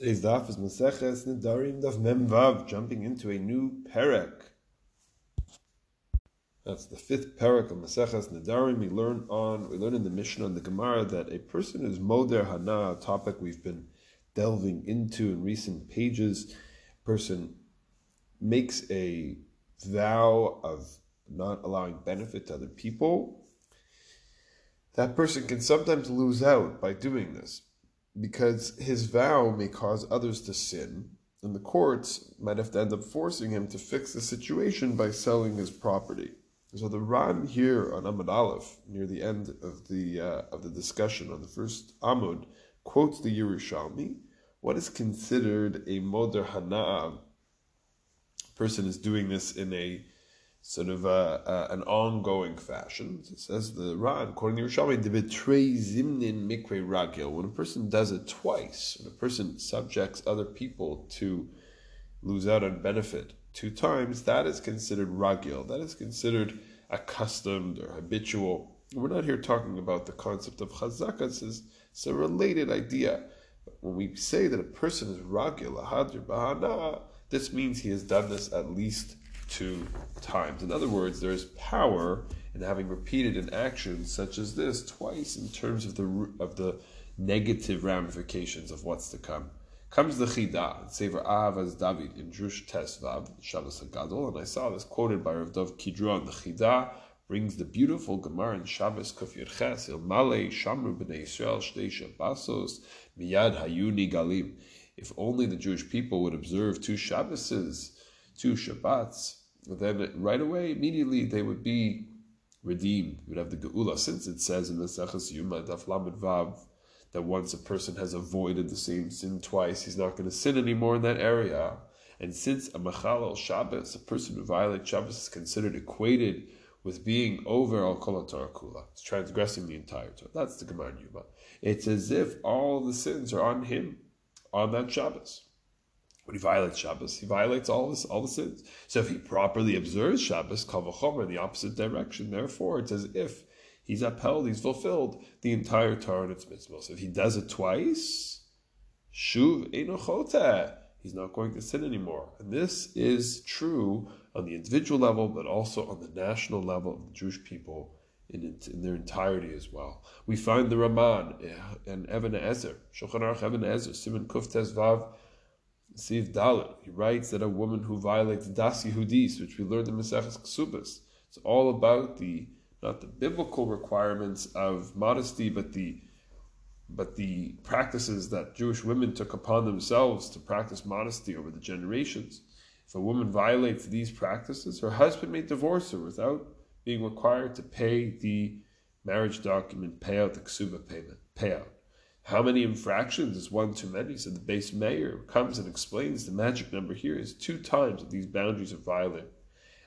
Today's daf is Maseches Nedarim Daf Mem Vav, jumping into a new perek. That's the fifth perek of Maseches Nedarim. We learn on, we learn in the Mishnah and the Gemara that a person is Moder Hana, a topic we've been delving into in recent pages. Person makes a vow of not allowing benefit to other people. That person can sometimes lose out by doing this because his vow may cause others to sin, and the courts might have to end up forcing him to fix the situation by selling his property. So the Ran here on Amud Aleph, near the end of the uh, of the discussion on the first Amud, quotes the Yerushalmi. What is considered a moder hana'a? Person is doing this in a sort of a, a, an ongoing fashion. It says the Ran, according to Yerushalmi, the betray zimnin mikre ragil. When a person does it twice, when a person subjects other people to lose out on benefit two times, that is considered ragil. That is considered accustomed or habitual. We're not here talking about the concept of chazaka. It's, it's a related idea. But when we say that a person is ragil, ahadir bahana, this means he has done this at least two times. In other words, there is power in having repeated an action such as this twice in terms of the of the negative ramifications of what's to come. Comes the Chida, Sefer Ahavas David in Drush Tesvav, Shabbos Hagadol, and I saw this quoted by Rav Dov Kidron. The Chida brings the beautiful Gemara in Shabbos Kuf Yerches, Il Male Shamru B'nei Yisrael Shtei Shabbasos Miyad Hayu Nigalim. If only the Jewish people would observe two Shabboses, two Shabbats, then right away, immediately, they would be redeemed. You would have the Geula, since it says in the Sechas Yuma Daf Vav that once a person has avoided the same sin twice, he's not going to sin anymore in that area. And since a Machal al Shabbos, a person who violates Shabbos is considered equated with being over al Kol Torah Kula, it's transgressing the entire Torah. That's the Gemara Yuma. It's as if all the sins are on him on that Shabbos. When he violates Shabbos, he violates all this, all the sins. So if he properly observes Shabbos, kavachomer in the opposite direction, therefore it's as if he's upheld, he's fulfilled the entire Torah and its mitzvahs. So if he does it twice, shuv enochoteh, he's not going to sin anymore. And this is true on the individual level, but also on the national level of the Jewish people in, in their entirety as well. We find the Raman eh, and Even HaEzer, Shulchan Aruch Even HaEzer, Simon Kuftes Vav, Siv Dalit. He writes that a woman who violates Das Yehudis, which we learned in Maseches Ksubas, it's all about the not the biblical requirements of modesty, but the but the practices that Jewish women took upon themselves to practice modesty over the generations. If a woman violates these practices, her husband may divorce her without being required to pay the marriage document payout, the ksuba payment payout. How many infractions is one too many? So the Beis Meir comes and explains the magic number here is two times that these boundaries are violated.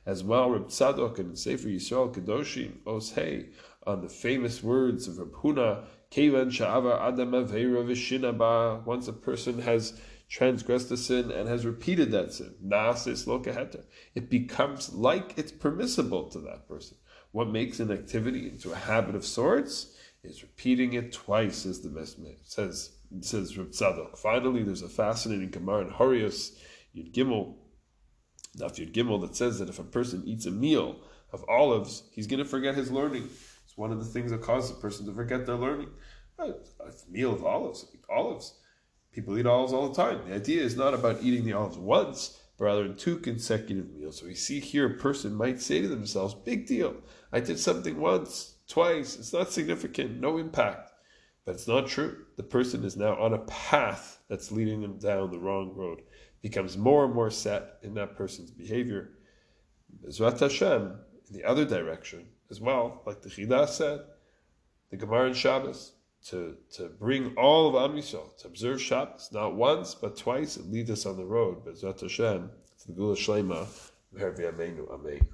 As well, Reb Tzadok and Sefer Yisrael Kedoshim Os Hey on the famous words of Reb Huna, Kevan Sha'ava Adam Vishinaba. Once a person has transgressed a sin and has repeated that sin, Nasis Lokaheta, it becomes like it's permissible to that person. What makes an activity into a habit of sorts? Is repeating it twice is the. It says says Reb Tzadok. Finally, there's a fascinating Gemara in Horayos Yud Gimel, Daf Yud Gimel, that says that if a person eats a meal of olives, he's going to forget his learning. It's one of the things that causes a person to forget their learning. A meal of olives, olives. People eat olives all the time. The idea is not about eating the olives once, but rather in two consecutive meals. So we see here a person might say to themselves, "Big deal! I did something once." Twice. It's not significant, no impact. But it's not true. The person is now on a path that's leading them down the wrong road. Becomes more and more set in that person's behavior. Bezrat Hashem, in the other direction as well, like the Chida said, the Gemara in Shabbos, to, to bring all of Am Yisrael, to observe Shabbos, not once, but twice, and lead us on the road. Bezrat Hashem, to the Geula Shlema, Amen.